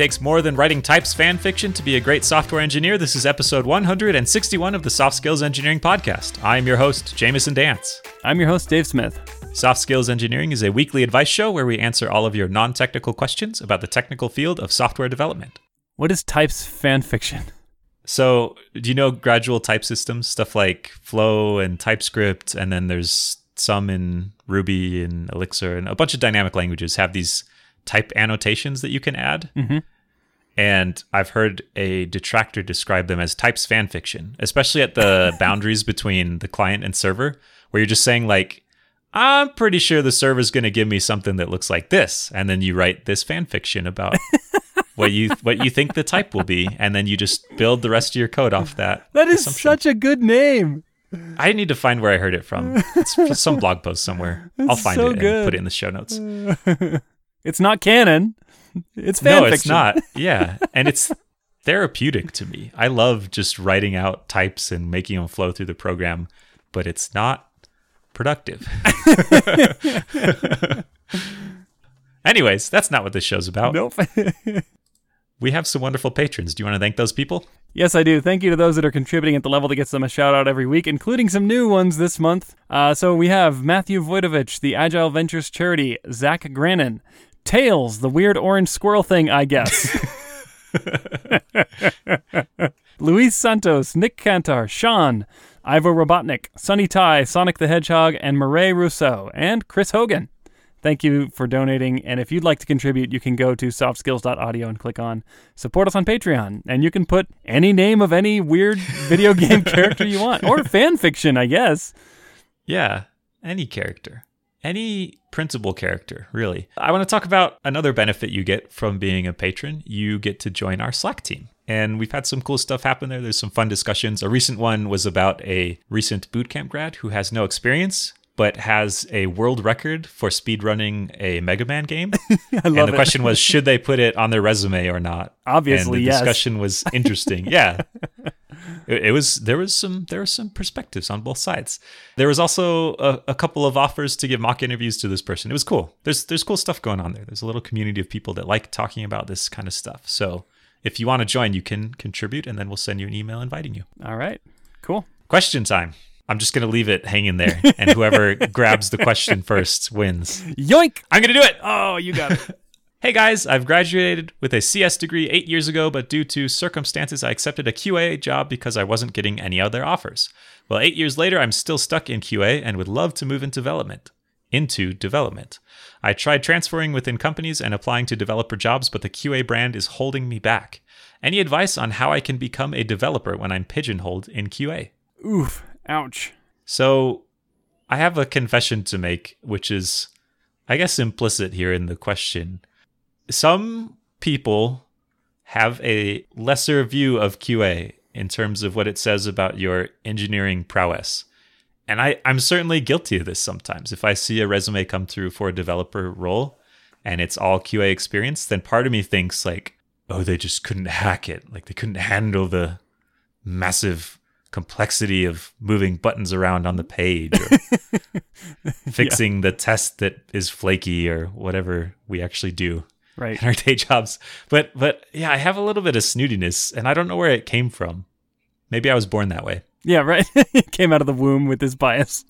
takes more than writing types fan fiction to be a great software engineer. This is episode 161 of the Soft Skills Engineering Podcast. I'm your host, Jamison Dance. I'm your host, Dave Smith. Soft Skills Engineering is a weekly advice show where we answer all of your non technical questions about the technical field of software development. What is types fan fiction? So, do you know gradual type systems? Stuff like Flow and TypeScript, and then there's some in Ruby and Elixir, and a bunch of dynamic languages have these type annotations that you can add. Mm-hmm. And I've heard a detractor describe them as types fan fiction, especially at the boundaries between the client and server, where you're just saying, like, I'm pretty sure the server's going to give me something that looks like this. And then you write this fan fiction about what you what you think the type will be, and then you just build the rest of your code off that. That is such a good name. I need to find where I heard it from. It's some blog post somewhere. I'll find so it and good. put it in the show notes. It's not canon. It's fan no, fiction. it's not. Yeah, and it's therapeutic to me. I love just writing out types and making them flow through the program, but it's not productive. Anyways, that's not what this show's about. Nope. We have some wonderful patrons. Do you want to thank those people? yes, I do. Thank you to those that are contributing at the level that gets them a shout out every week, including some new ones this month. Uh, so we have Matthew Voidovich, the Agile Ventures Charity, Zach Grannon, Tails, the weird orange squirrel thing, I guess. Luis Santos, Nick Cantar, Sean, Ivo Robotnik, Sonny Tai, Sonic the Hedgehog, and Murray Rousseau, and Chris Hogan. Thank you for donating. And if you'd like to contribute, you can go to softskills.audio and click on support us on Patreon. And you can put any name of any weird video game character you want, or fan fiction, I guess. Yeah, any character. Any principal character, really. I want to talk about another benefit you get from being a patron. You get to join our Slack team. And we've had some cool stuff happen there. There's some fun discussions. A recent one was about a recent bootcamp grad who has no experience but has a world record for speedrunning a Mega Man game. I and the it. question was, should they put it on their resume or not? Obviously, and the yes. discussion was interesting. yeah, it, it was. There was some. There were some perspectives on both sides. There was also a, a couple of offers to give mock interviews to this person. It was cool. There's there's cool stuff going on there. There's a little community of people that like talking about this kind of stuff. So if you want to join, you can contribute, and then we'll send you an email inviting you. All right. Cool. Question time. I'm just gonna leave it hanging there, and whoever grabs the question first wins. Yoink. I'm gonna do it. Oh, you got it. Hey guys, I've graduated with a CS degree eight years ago, but due to circumstances, I accepted a QA job because I wasn't getting any other offers. Well, eight years later, I'm still stuck in QA and would love to move into development. Into development. I tried transferring within companies and applying to developer jobs, but the QA brand is holding me back. Any advice on how I can become a developer when I'm pigeonholed in QA? Oof. Ouch. So, I have a confession to make, which is, I guess, implicit here in the question. Some people have a lesser view of QA in terms of what it says about your engineering prowess. And I, I'm certainly guilty of this sometimes. If I see a resume come through for a developer role and it's all QA experience, then part of me thinks, like, oh, they just couldn't hack it. Like, they couldn't handle the massive complexity of moving buttons around on the page or fixing the test that is flaky or whatever we actually do Right. in our day jobs. But but yeah, I have a little bit of snootiness and I don't know where it came from. Maybe I was born that way. Yeah, right. Came out of the womb with this bias.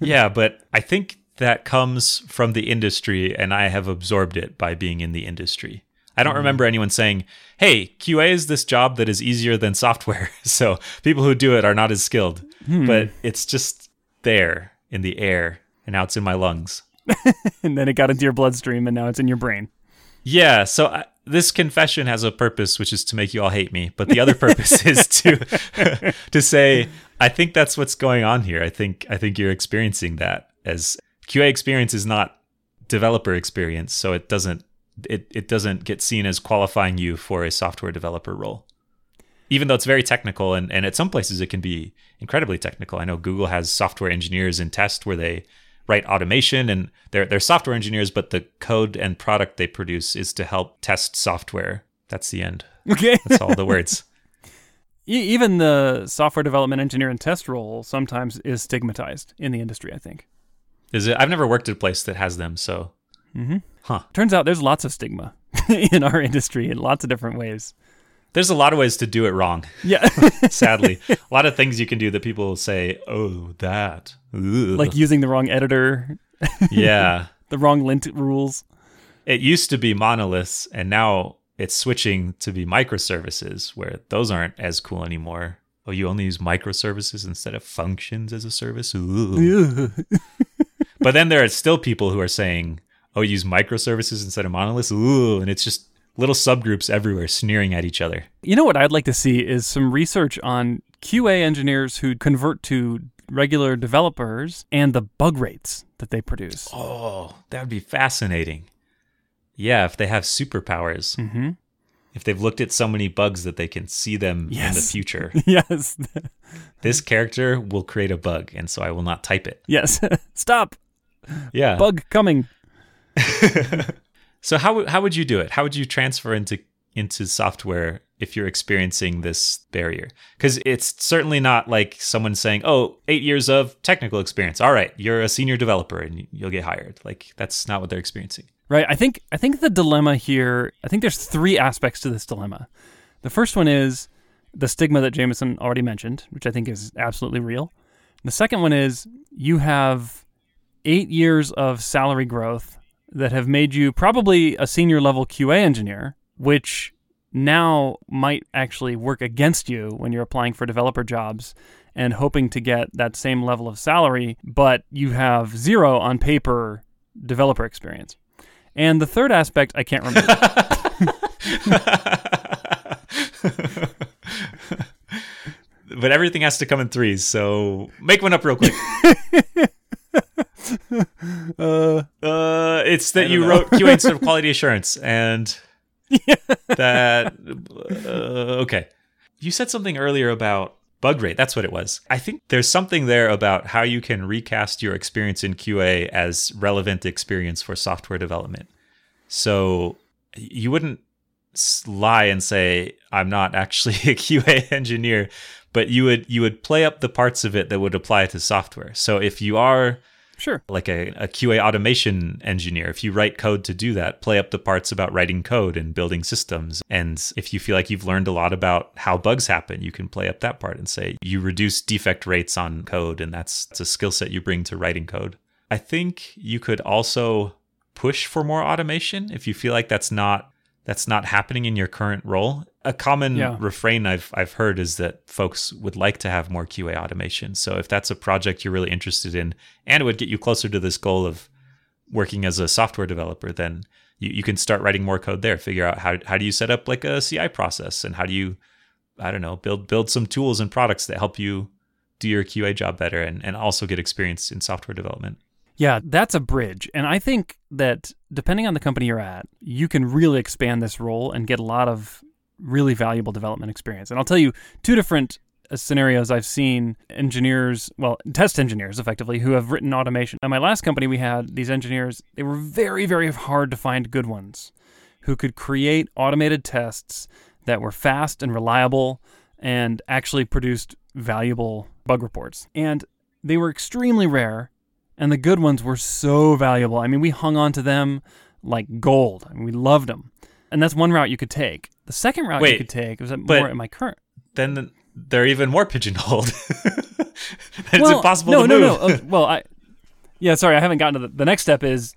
yeah, but I think that comes from the industry and I have absorbed it by being in the industry. I don't mm-hmm. remember anyone saying, "Hey, QA is this job that is easier than software." so, people who do it are not as skilled. Hmm. But it's just there in the air and now it's in my lungs. And then it got into your bloodstream and now it's in your brain. Yeah, so I, this confession has a purpose, which is to make you all hate me. But the other purpose is to to say, I think that's what's going on here. I think I think you're experiencing that as QA experience is not developer experience, so it doesn't it it doesn't get seen as qualifying you for a software developer role. Even though it's very technical, and, and at some places it can be incredibly technical. I know Google has software engineers in test where they write automation and they're they're software engineers, but the code and product they produce is to help test software. That's the end. Okay. That's all the words. Even the software development engineer and test role sometimes is stigmatized in the industry, I think. Is it? I've never worked at a place that has them, so Mm-hmm. Huh. Turns out there's lots of stigma in our industry in lots of different ways. There's a lot of ways to do it wrong. Yeah. sadly, a lot of things you can do that people say, "Oh, that." Ugh. like using the wrong editor, yeah. the wrong lint rules. It used to be monoliths and now it's switching to be microservices where those aren't as cool anymore. Oh, you only use microservices instead of functions as a service? But then there are still people who are saying, "Oh, use microservices instead of monoliths." Ooh, and it's just little subgroups everywhere sneering at each other. You know what I'd like to see is some research on QA engineers who convert to regular developers and the bug rates that they produce. Oh, that would be fascinating. Yeah, if they have superpowers. Mm-hmm. If they've looked at so many bugs that they can see them in the future. yes. this character will create a bug, and so I will not type it. yes. Stop. Yeah. Bug coming. So how how would you do it? How would you transfer into into software if you're experiencing this barrier? Because it's certainly not like someone saying, "Oh, eight years of technical experience. All right, you're a senior developer and you'll get hired." Like that's not what they're experiencing. Right. I think I think the dilemma here, I think there's three aspects to this dilemma. The first one is the stigma that Jamison already mentioned, which I think is absolutely real. The second one is you have 8 years of salary growth that have made you probably a senior level QA engineer, which now might actually work against you when you're applying for developer jobs and hoping to get that same level of salary, but you have zero on paper developer experience. And the third aspect, I can't remember. but everything has to come in threes, so make one up real quick. uh, Uh, it's that you know. wrote QA instead of quality assurance, and that uh, okay. You said something earlier about bug rate. That's what it was. I think there's something there about how you can recast your experience in QA as relevant experience for software development. So you wouldn't lie and say I'm not actually a QA engineer, but you would you would play up the parts of it that would apply to software. So if you are sure. like a, a QA automation engineer, if you write code to do that, play up the parts about writing code and building systems. And if you feel like you've learned a lot about how bugs happen, you can play up that part and say you reduce defect rates on code, and that's, that's a skill set you bring to writing code. I think you could also push for more automation if you feel like that's not that's not happening in your current role. A common Yeah. refrain I've I've heard is that folks would like to have more QA automation. So if that's a project you're really interested in and it would get you closer to this goal of working as a software developer, then you, you can start writing more code there. Figure out how how do you set up like a CI process and how do you I don't know, build build some tools and products that help you do your QA job better and, and also get experience in software development. Yeah, that's a bridge. And I think that depending on the company you're at, you can really expand this role and get a lot of really valuable development experience. And I'll tell you two different uh, scenarios I've seen engineers, well, test engineers effectively, who have written automation. At my last company, we had these engineers, they were very, very hard to find good ones who could create automated tests that were fast and reliable and actually produced valuable bug reports. And they were extremely rare and the good ones were so valuable. I mean, we hung on to them like gold. I mean, we loved them. And that's one route you could take. The second route you could take was more at my current. Then they're even more pigeonholed. it's well, impossible no, to no, move. no. Okay, well, I yeah, sorry, I haven't gotten to the, the next step. Is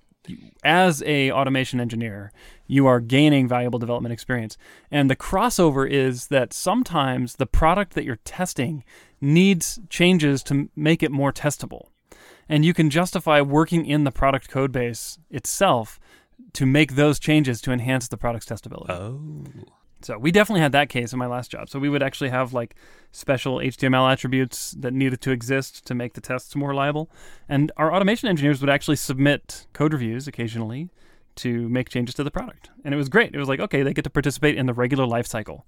as a automation engineer, you are gaining valuable development experience, and the crossover is that sometimes the product that you're testing needs changes to make it more testable, and you can justify working in the product code base itself to make those changes to enhance the product's testability. Oh. So we definitely had that case in my last job. So we would actually have like special HTML attributes that needed to exist to make the tests more reliable. And our automation engineers would actually submit code reviews occasionally to make changes to the product. And it was great. It was like, okay, they get to participate in the regular life cycle.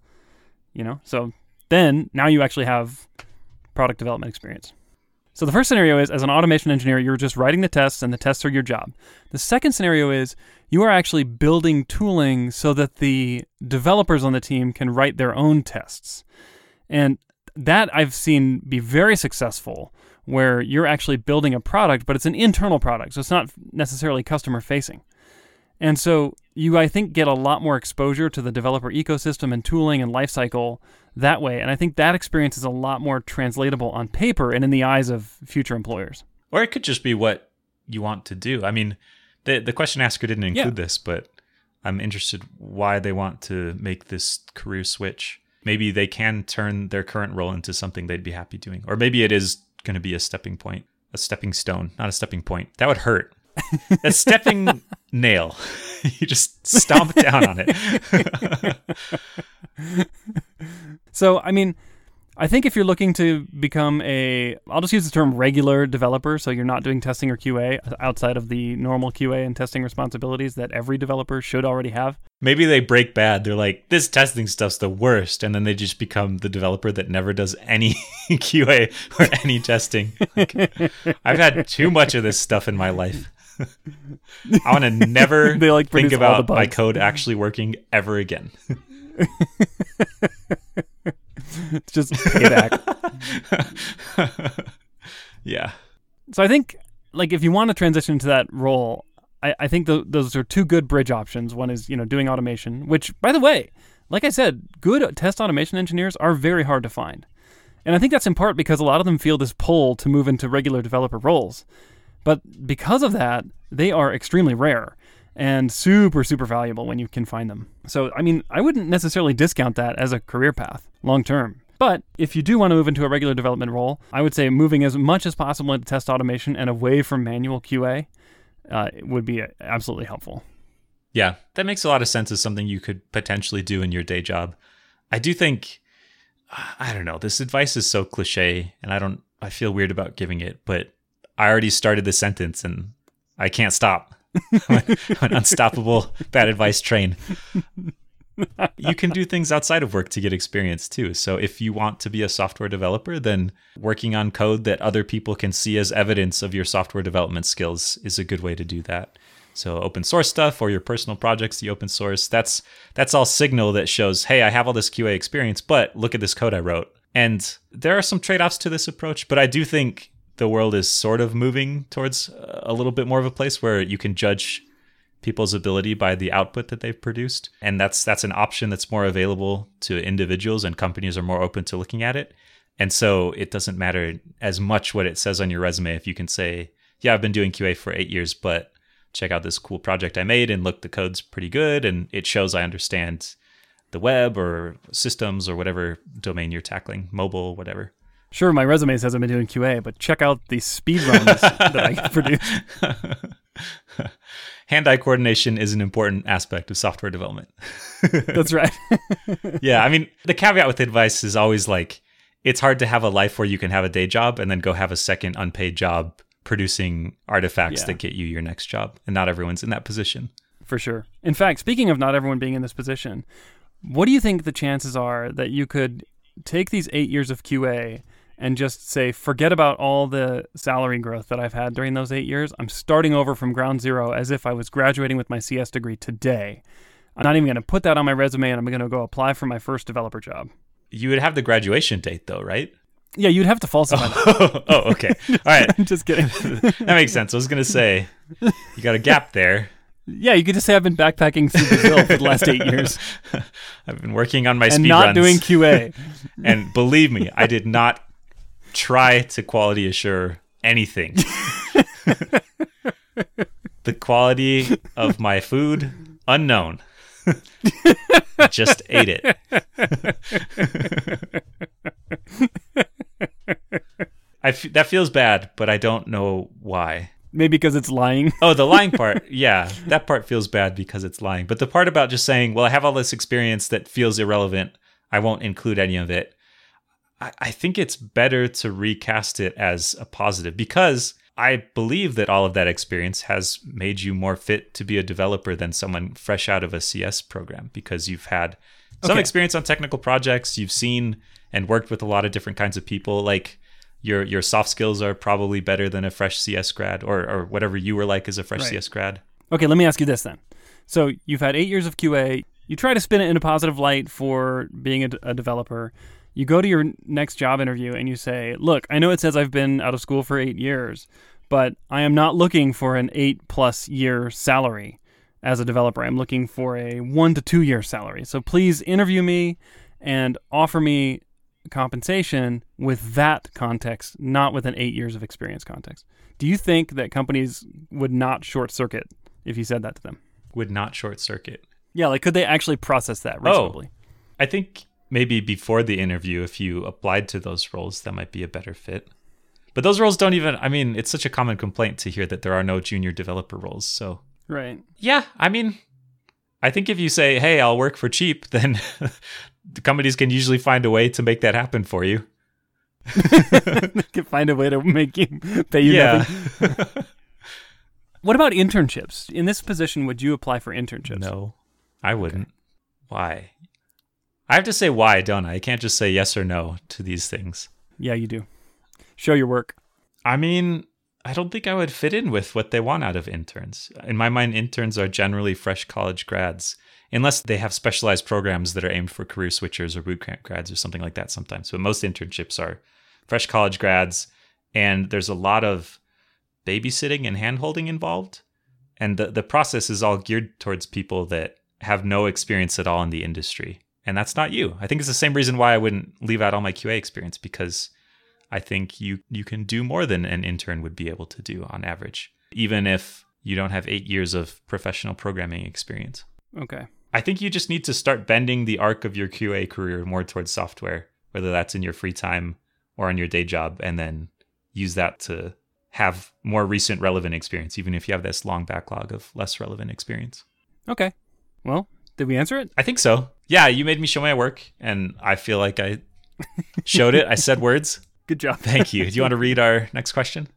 You know? So then now you actually have product development experience. So the first scenario is as an automation engineer, you're just writing the tests and the tests are your job. The second scenario is you are actually building tooling so that the developers on the team can write their own tests. And that I've seen be very successful where you're actually building a product, but it's an internal product. So it's not necessarily customer facing. And so you, I think, get a lot more exposure to the developer ecosystem and tooling and lifecycle that way. And I think that experience is a lot more translatable on paper and in the eyes of future employers. Or it could just be what you want to do. I mean, the the question asker didn't include Yeah. this, but I'm interested why they want to make this career switch. Maybe they can turn their current role into something they'd be happy doing. Or maybe it is going to be a stepping point, a stepping stone, not a stepping point. That would hurt. a stepping nail. you just stomp down on it. So, I mean, I think if you're looking to become a, I'll just use the term regular developer, so you're not doing testing or QA outside of the normal QA and testing responsibilities that every developer should already have. Maybe they break bad. They're like, this testing stuff's the worst. And then they just become the developer that never does any QA or any testing. Like, I've had too much of this stuff in my life. I want to never They, like, think the about my code actually working ever again. It's just payback. yeah. so I think, like, if you want to transition into that role, I, I think th- those are two good bridge options. One is, you know, doing automation, which, by the way, like I said, good test automation engineers are very hard to find. And I think that's in part because a lot of them feel this pull to move into regular developer roles. But because of that, they are extremely rare and super, super valuable when you can find them. So, I mean, I wouldn't necessarily discount that as a career path long term. But if you do want to move into a regular development role, I would say moving as much as possible into test automation and away from manual QA uh, would be uh, absolutely helpful. Yeah, that makes a lot of sense as something you could potentially do in your day job. I do think I don't know, this advice is so cliche and I don't I feel weird about giving it, but I already started the sentence and I can't stop. I'm an unstoppable bad advice train. you can do things outside of work to get experience too. So if you want to be a software developer, then working on code that other people can see as evidence of your software development skills is a good way to do that. So open source stuff or your personal projects, the open source, that's that's all signal that shows, hey, I have all this QA experience, but look at this code I wrote. And there are some trade-offs to this approach, but I do think the world is sort of moving towards uh, a little bit more of a place where you can judge people's ability by the output that they've produced. And that's that's an option that's more available to individuals and companies are more open to looking at it. And so it doesn't matter as much what it says on your resume if you can say yeah i've been doing qa for eight years but check out this cool project i made and look the code's pretty good and it shows i understand the web or systems or whatever domain you're tackling mobile whatever Sure, my resume says I've been doing QA, but check out the speed runs that I produce. hand-eye coordination is an important aspect of software development That's right. yeah, I mean, the caveat with advice is always like it's hard to have a life where you can have a day job and then go have a second unpaid job producing artifacts Yeah. that get you your next job. And not everyone's in that position. For sure. In fact, speaking of not everyone being in this position, what do you think the chances are that you could take these eight years of QA and just say, forget about all the salary growth that I've had during those eight years? I'm starting over from ground zero as if I was graduating with my CS degree today. I'm not even going to put that on my resume and I'm going to go apply for my first developer job. You would have the graduation date though, right? Yeah, you'd have to falsify that. oh, okay. All right. I'm just kidding. That makes sense. I was going to say you got a gap there. yeah, you could just say I've been backpacking through Brazil for the last eight years I've been working on my and speed not runs. doing QA. and believe me, I did not try to quality assure anything. the quality of my food unknown. Just ate it. I f- that feels bad, but I don't know why. Maybe because it's lying. Oh, the lying part. Yeah, that part feels bad because it's lying. But the part about just saying, well, I have all this experience that feels irrelevant, I won't include any of it. I, I think it's better to recast it as a positive because I believe that all of that experience has made you more fit to be a developer than someone fresh out of a CS program because you've had some Okay. experience on technical projects, you've seen and worked with a lot of different kinds of people. Like your your soft skills are probably better than a fresh CS grad or or whatever you were like as a fresh Right. CS grad. Okay, let me ask you this then. So you've had eight years of QA. You try to spin it in a positive light for being a, a developer. You go to your next job interview and you say, "Look, I know it says I've been out of school for eight years, but I am not looking for an eight plus year salary as a developer. I'm looking for a one to two year salary. So please interview me and offer me compensation with that context, not with an eight years of experience context. Do you think that companies would not short circuit if you said that to them? Would not short circuit. Yeah, like could they actually process that oh. reasonably? Oh, I think maybe before the interview, if you applied to those roles, that might be a better fit. But those roles don't even, I mean, it's such a common complaint to hear that there are no junior developer roles. So, right. Yeah, I mean, I think if you say, hey, I'll work for cheap, then the companies can usually find a way to make that happen for you. they can find a way to make you pay you yeah. nothing. what about internships? In this position, would you apply for internships? no, I wouldn't. Why? I have to say why, don't I? I can't just say yes or no to these things. Yeah, you do. Show your work. I mean, I don't think I would fit in with what they want out of interns. In my mind, interns are generally fresh college grads, unless they have specialized programs that are aimed for career switchers or bootcamp grads or something like that sometimes. But most internships are fresh college grads, and there's a lot of babysitting and handholding involved. And the, the process is all geared towards people that have no experience at all in the industry. And that's not you. I think it's the same reason why I wouldn't leave out all my QA experience because I think you you can do more than an intern would be able to do on average, even if you don't have eight years of professional programming experience. Okay. I think you just need to start bending the arc of your QA career more towards software, whether that's in your free time or on your day job, and then use that to have more recent relevant experience, even if you have this long backlog of less relevant experience. Okay. Well, did we answer it? I think so. Yeah, you made me show my work, and I feel like I showed it. I said words. Good job. Thank you. Do you want to read our next question?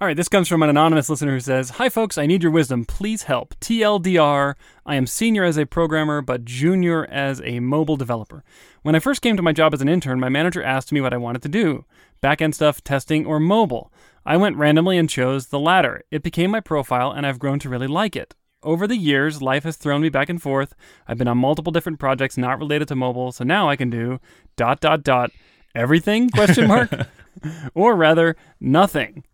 All right, this comes from an anonymous listener who says, Hi, folks, I need your wisdom. Please help. TLDR, I am senior as a programmer, but junior as a mobile developer. When I first came to my job as an intern, my manager asked me what I wanted to do backend stuff, testing, or mobile. I went randomly and chose the latter. It became my profile, and I've grown to really like it. Over the years, life has thrown me back and forth. I've been on multiple different projects not related to mobile, so now I can do dot dot dot everything? Question mark? Or rather nothing.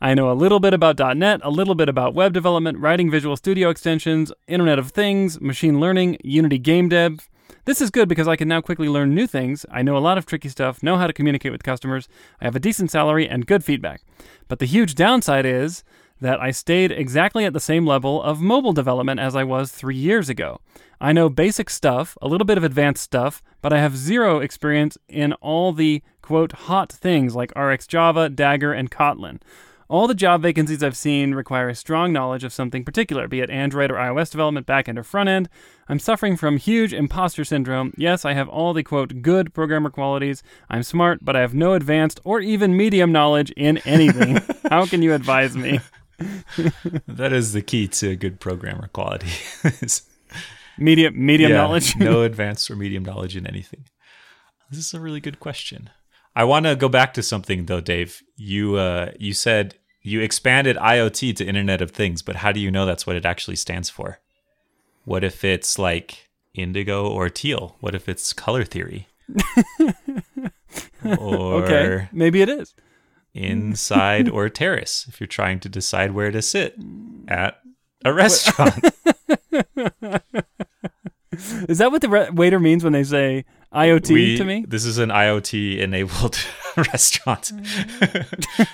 I know a little bit about net a little bit about web development writing visual studio extensions internet of things machine learning unity game dev. This is good because i can now quickly learn new things. I know a lot of tricky stuff know how to communicate with customers. I have a decent salary and good feedback. But the huge downside is that I stayed exactly at the same level of mobile development as I was three years ago. I know basic stuff, a little bit of advanced stuff, but I have zero experience in all the quote hot things like RxJava, Dagger, and Kotlin. All the job vacancies I've seen require a strong knowledge of something particular, be it Android or iOS development, backend or front end. I'm suffering from huge imposter syndrome. Yes, I have all the quote good programmer qualities. I'm smart, but I have no advanced or even medium knowledge in anything. How can you advise me? That is the key to good programmer quality. medium medium Yeah, knowledge. no advanced or medium knowledge in anything. This is a really good question. I want to go back to something though, Dave. You uh, you said you expanded IoT to Internet of Things, but how do you know that's what it actually stands for? What if it's like indigo or teal? What if it's color theory? or okay, maybe it is. Inside or terrace if you're trying to decide where to sit at a restaurant. Is that what the re- waiter means when they say IoT We- to me? This is an IoT enabled restaurant.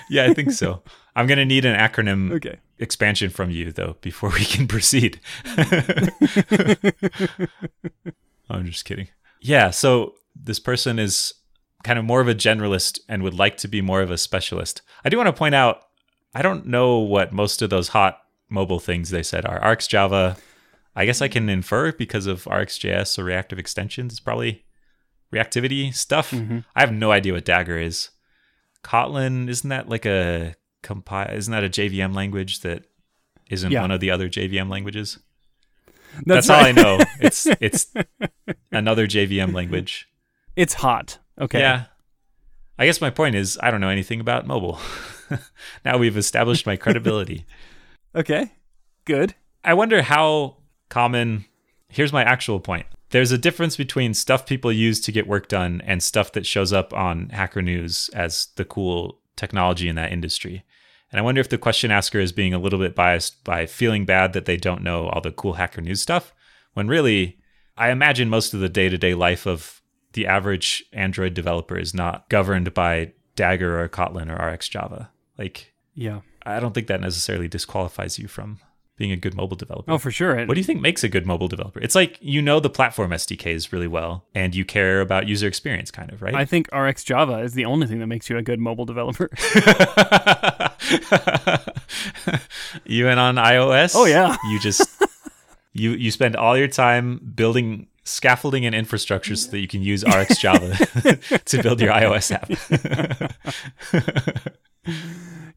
yeah, I think so. I'm going to need an acronym Okay. expansion from you, though, before we can proceed. I'm just kidding. Yeah, so this person is kind of more of a generalist and would like to be more of a specialist. I do want to point out I don't know what most of those hot mobile things they said are. RxJava, I guess I can infer because of RxJS or reactive extensions. It's probably reactivity stuff. Mhm. I have no idea what Dagger is. Kotlin, isn't that like a compile? Isn't that a JVM language that isn't Yeah. one of the other JVM languages? That's, That's, all I know. It's it's another JVM language. It's hot. Okay. Yeah. I guess my point is I don't know anything about mobile. now we've established my credibility. Okay. Good. I wonder how common. Here's my actual point. There's a difference between stuff people use to get work done and stuff that shows up on Hacker News as the cool technology in that industry. And I wonder if the question asker is being a little bit biased by feeling bad that they don't know all the cool Hacker News stuff, when really, I imagine most of the day to day life of the average Android developer is not governed by Dagger or Kotlin or RxJava. Like, Yeah. I don't think that necessarily disqualifies you from being a good mobile developer. Oh, for sure. What do you think makes a good mobile developer? It's like you know the platform SDKs really well and you care about user experience, kind of, right? I think RxJava is the only thing that makes you a good mobile developer. you and on iOS? Oh, yeah. You just you you spend all your time building scaffolding and infrastructure so that you can use RxJava to build your iOS app.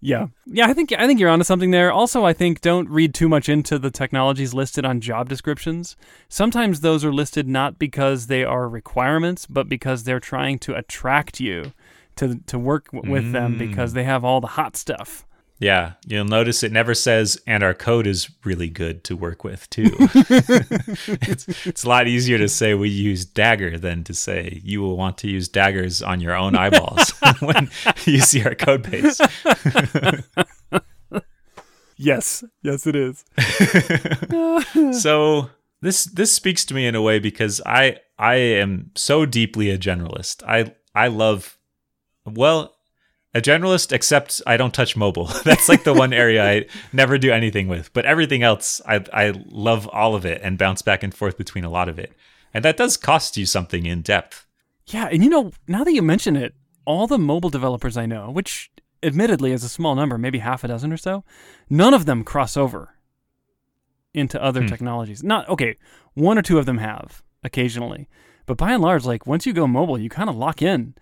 Yeah. Yeah, I think I think you're onto something there. Also, I think don't read too much into the technologies listed on job descriptions. Sometimes those are listed not because they are requirements, but because they're trying to attract you to to work w- with them mm. because they have all the hot stuff. Yeah, you'll notice it never says, and our code is really good to work with too. it's, it's a lot easier to say we use Dagger than to say you will want to use daggers on your own eyeballs when you see our code base. Yes. Yes, it is. so this this speaks to me in a way because I I am so deeply a generalist. I I love well a generalist except I don't touch mobile. That's like the one area I never do anything with. But everything else I I love all of it and bounce back and forth between a lot of it. And that does cost you something in depth. Yeah, and you know, now that you mention it, all the mobile developers I know, which admittedly is a small number, maybe half a dozen or so, none of them cross over into other hmm. technologies. Not okay, one or two of them have occasionally, but by and large, like once you go mobile, you kind of lock in.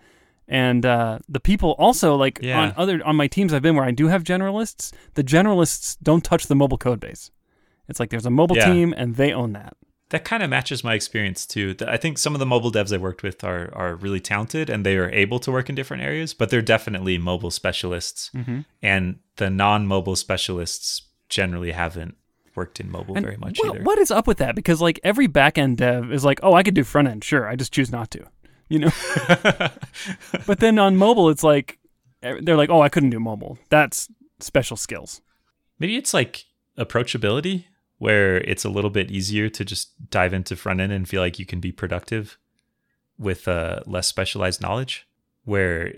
And uh, the people also like Yeah. on other on my teams I've been where I do have generalists. The generalists don't touch the mobile code base. It's like there's a mobile Yeah. team and they own that. That kind of matches my experience too. I think some of the mobile devs I worked with are are really talented and they are able to work in different areas, but they're definitely mobile specialists. And the non-mobile specialists generally haven't worked in mobile And very much what- either. what is up with that? Because like every backend dev is like, oh, I could do front end, sure. I just choose not to, you know. but then on mobile, it's like eh, they're like, oh, I couldn't do mobile. That's special skills. Maybe it's like approachability where it's a little bit easier to just dive into front end and feel like you can be productive with uh, less specialized knowledge where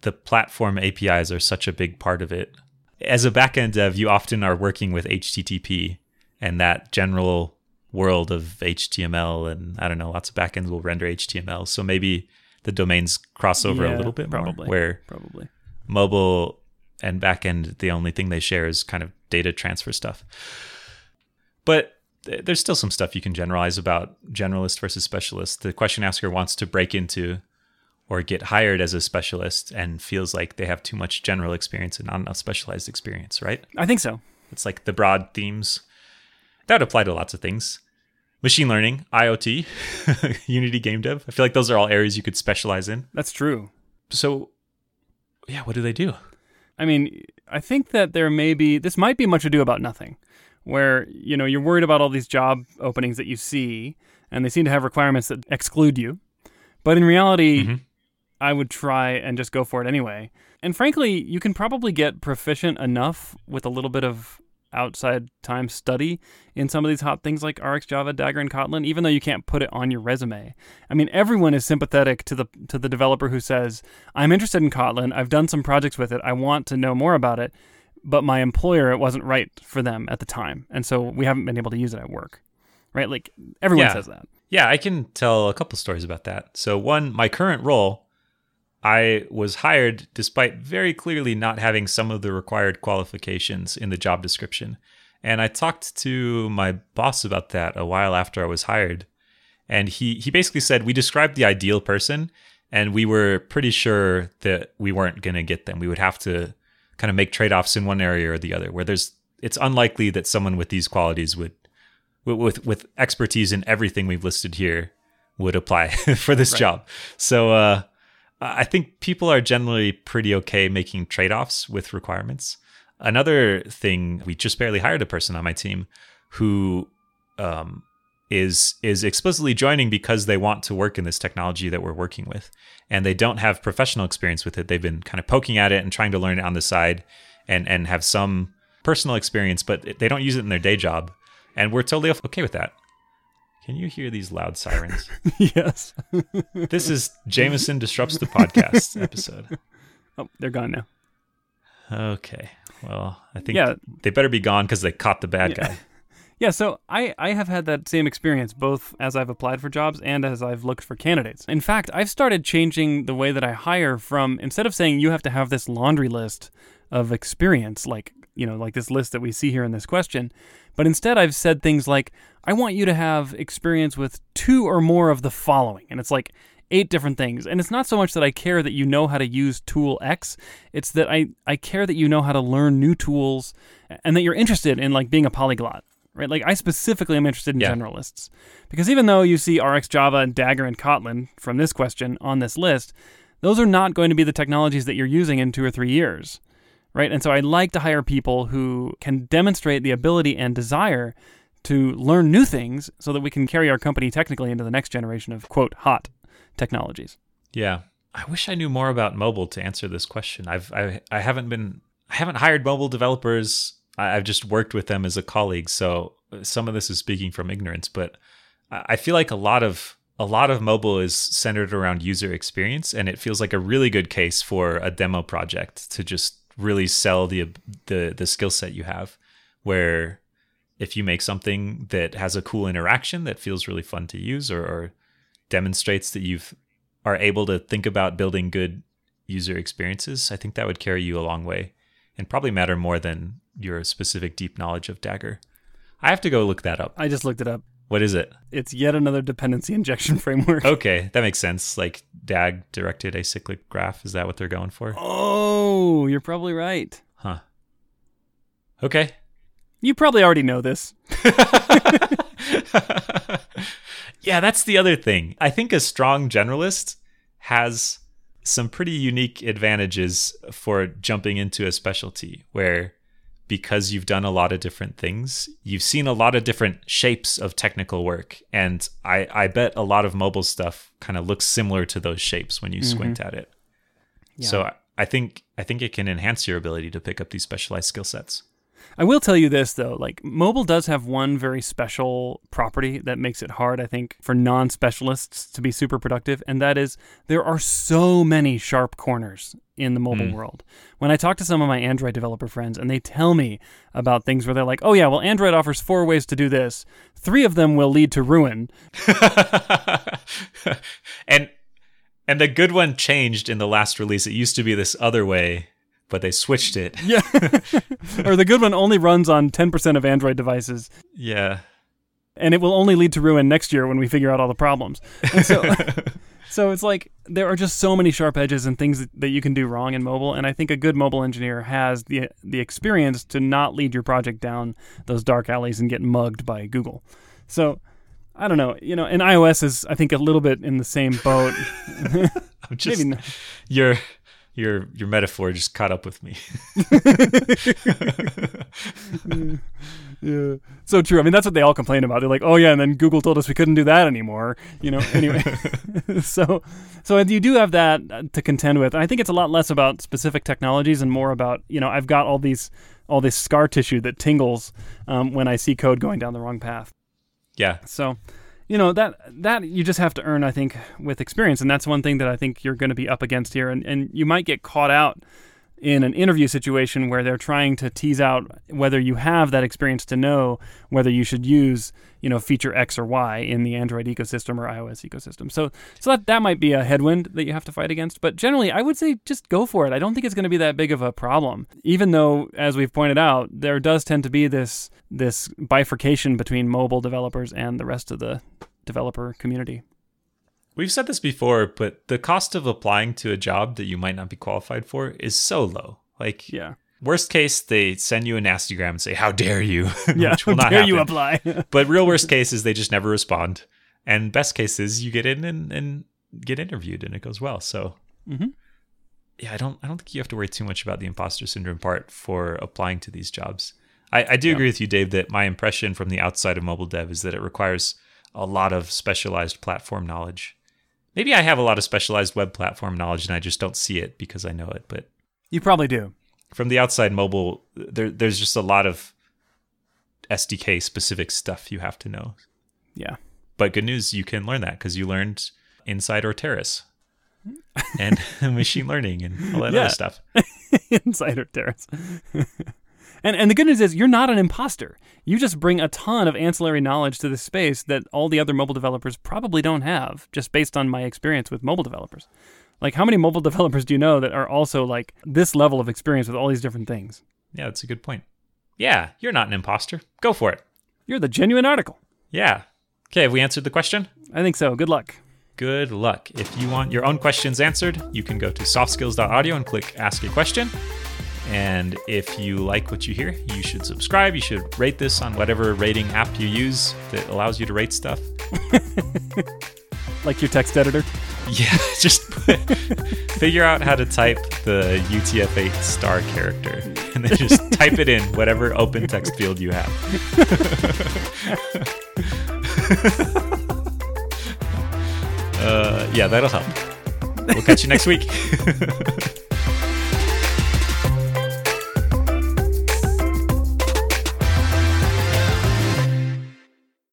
the platform APIs are such a big part of it. As a backend dev, you often are working with HTTP and that general world of HTML and I don't know, lots of backends will render HTML. So maybe the domains cross over Yeah, a little bit more, probably. where Probably. mobile and backend, the only thing they share is kind of data transfer stuff. But th- there's still some stuff you can generalize about generalist versus specialist. The question asker wants to break into or get hired as a specialist and feels like they have too much general experience and not enough specialized experience, right? I think so. It's like the broad themes. That would apply to lots of things. Machine learning, IoT, Unity game dev. I feel like those are all areas you could specialize in. That's true. So, yeah, what do they do? I mean, I think that there may be this might be much ado about nothing, where you know you're worried about all these job openings that you see, and they seem to have requirements that exclude you. But in reality, Mhm. I would try and just go for it anyway. And frankly, you can probably get proficient enough with a little bit of outside time study in some of these hot things like RxJava, Dagger, and Kotlin, even though you can't put it on your resume. I mean, everyone is sympathetic to the to the developer who says, "I'm interested in Kotlin. I've done some projects with it. I want to know more about it." But my employer, it wasn't right for them at the time, and so we haven't been able to use it at work. Right? Like everyone Yeah. says that. Yeah, I can tell a couple stories about that. So, one, my current role, I was hired despite very clearly not having some of the required qualifications in the job description. And I talked to my boss about that a while after I was hired. And he, he basically said, We described the ideal person, and we were pretty sure that we weren't going to get them. We would have to kind of make trade offs in one area or the other, where there's it's unlikely that someone with these qualities would with with, with expertise in everything we've listed here would apply for this job. So uh, I think people are generally pretty okay making trade offs with requirements. Another thing, we just barely hired a person on my team who um, is is explicitly joining because they want to work in this technology that we're working with, and they don't have professional experience with it. They've been kind of poking at it and trying to learn it on the side, and and have some personal experience, but they don't use it in their day job, and we're totally okay with that. Can you hear these loud sirens? yes. this is Jamison Disrupts the Podcast episode. Oh, they're gone now. Okay. Well, I think Yeah. they better be gone because they caught the bad Yeah. guy. Yeah, so I, I have had that same experience both as I've applied for jobs and as I've looked for candidates. In fact, I've started changing the way that I hire from instead of saying you have to have this laundry list of experience, like, you know, like this list that we see here in this question, but instead I've said things like, I want you to have experience with two or more of the following. And it's like eight different things. And it's not so much that I care that you know how to use tool X, it's that I, I care that you know how to learn new tools and that you're interested in like being a polyglot right? Like I specifically am interested in Yeah. generalists because even though you see RxJava and Dagger and Kotlin from this question on this list, those are not going to be the technologies that you're using in two or three years, right? And so I like to hire people who can demonstrate the ability and desire to learn new things so that we can carry our company technically into the next generation of quote hot technologies. Yeah. I wish I knew more about mobile to answer this question. I've I, I haven't been I haven't hired mobile developers. I, I've just worked with them as a colleague, so uh, some of this is speaking from ignorance, but I I feel like a lot of a lot of mobile is centered around user experience and it feels like a really good case for a demo project to just really sell the the the skill set you have where if you make something that has a cool interaction that feels really fun to use or, or demonstrates that you've are able to think about building good user experiences, I think that would carry you a long way and probably matter more than your specific deep knowledge of Dagger. I have to go look that up. I just looked it up. What is it? It's yet another dependency injection framework. Okay, that makes sense. Like DAG directed acyclic graph. Is that what they're going for? Oh, you're probably right. Huh. Okay. You probably already know this. yeah, that's the other thing. I think a strong generalist has some pretty unique advantages for jumping into a specialty where because you've done a lot of different things, you've seen a lot of different shapes of technical work. And I, I bet a lot of mobile stuff kind of looks similar to those shapes when you mm-hmm. squint at it. So I- I think I think it can enhance your ability to pick up these specialized skill sets. I will tell you this though, like mobile does have one very special property that makes it hard, I think, for non-specialists to be super productive, and that is there are so many sharp corners in the mobile hmm. world. When I talk to some of my Android developer friends and they tell me about things where they're like, "Oh yeah, well Android offers four ways to do this. Three of them will lead to ruin." and and the good one changed in the last release. It used to be this other way, but they switched it. Yeah. or the good one only runs on 10% of Android devices Yeah. and it will only lead to ruin next year when we figure out all the problems. And so, so it's like there are just so many sharp edges and things that, that you can do wrong in mobile, and I think a good mobile engineer has the the experience to not lead your project down those dark alleys and get mugged by Google. So. I don't know, you know, and iOS is, I think, a little bit in the same boat. I'm just Maybe not. your your your metaphor just caught up with me. Yeah. So true. I mean, that's what they all complain about. They're like, "Oh yeah," and then Google told us we couldn't do that anymore. You know. Anyway, so so you do have that uh, to contend with. And I think it's a lot less about specific technologies and more about you know I've got all these all this scar tissue that tingles um, when I see code going down the wrong path. yeah. So, you know that that you just have to earn, I think, with experience, and that's one thing that I think you're going to be up against here, and and you might get caught out in an interview situation where they're trying to tease out whether you have that experience to know whether you should use you know feature X or Y in the Android ecosystem or iOS ecosystem. So so that that might be a headwind that you have to fight against. But generally, I would say just go for it. I don't think it's going to be that big of a problem. Even though, as we've pointed out, there does tend to be this this bifurcation between mobile developers and the rest of the developer community. We've said this before, but the cost of applying to a job that you might not be qualified for is so low. Like Yeah. worst case, they send you a nasty gram and say, "How dare you?" Yeah. which will not dare you apply? But real worst case is they just never respond. And best case is you get in and, and get interviewed and it goes well. So Mhm. yeah, I don't I don't think you have to worry too much about the imposter syndrome part for applying to these jobs. I, I do agree with you, Dave, that my impression from the outside of mobile dev is that it requires a lot of specialized platform knowledge. Maybe I have a lot of specialized web platform knowledge and I just don't see it because I know it, but you probably do. from the outside mobile, there, there's just a lot of SDK specific stuff you have to know. Yeah. But good news, you can learn that because you learned Inside or Terrace and machine learning and all that Yeah. other stuff. Insider Terrace. and and the good news is you're not an imposter. You just bring a ton of ancillary knowledge to this space that all the other mobile developers probably don't have, just based on my experience with mobile developers. Like how many mobile developers do you know that are also like this level of experience with all these different things? Yeah, that's a good point. Yeah, you're not an imposter. Go for it. You're the genuine article. Yeah. Okay, have we answered the question? I think so. Good luck. Good luck. If you want your own questions answered, you can go to softskills.audio and click Ask a Question. And if you like what you hear, you should subscribe. You should rate this on whatever rating app you use that allows you to rate stuff. Like your text editor. Yeah, just figure out how to type the UTF-8 star character and then just type it in whatever open text field you have. uh, yeah, that'll help. We'll catch you next week.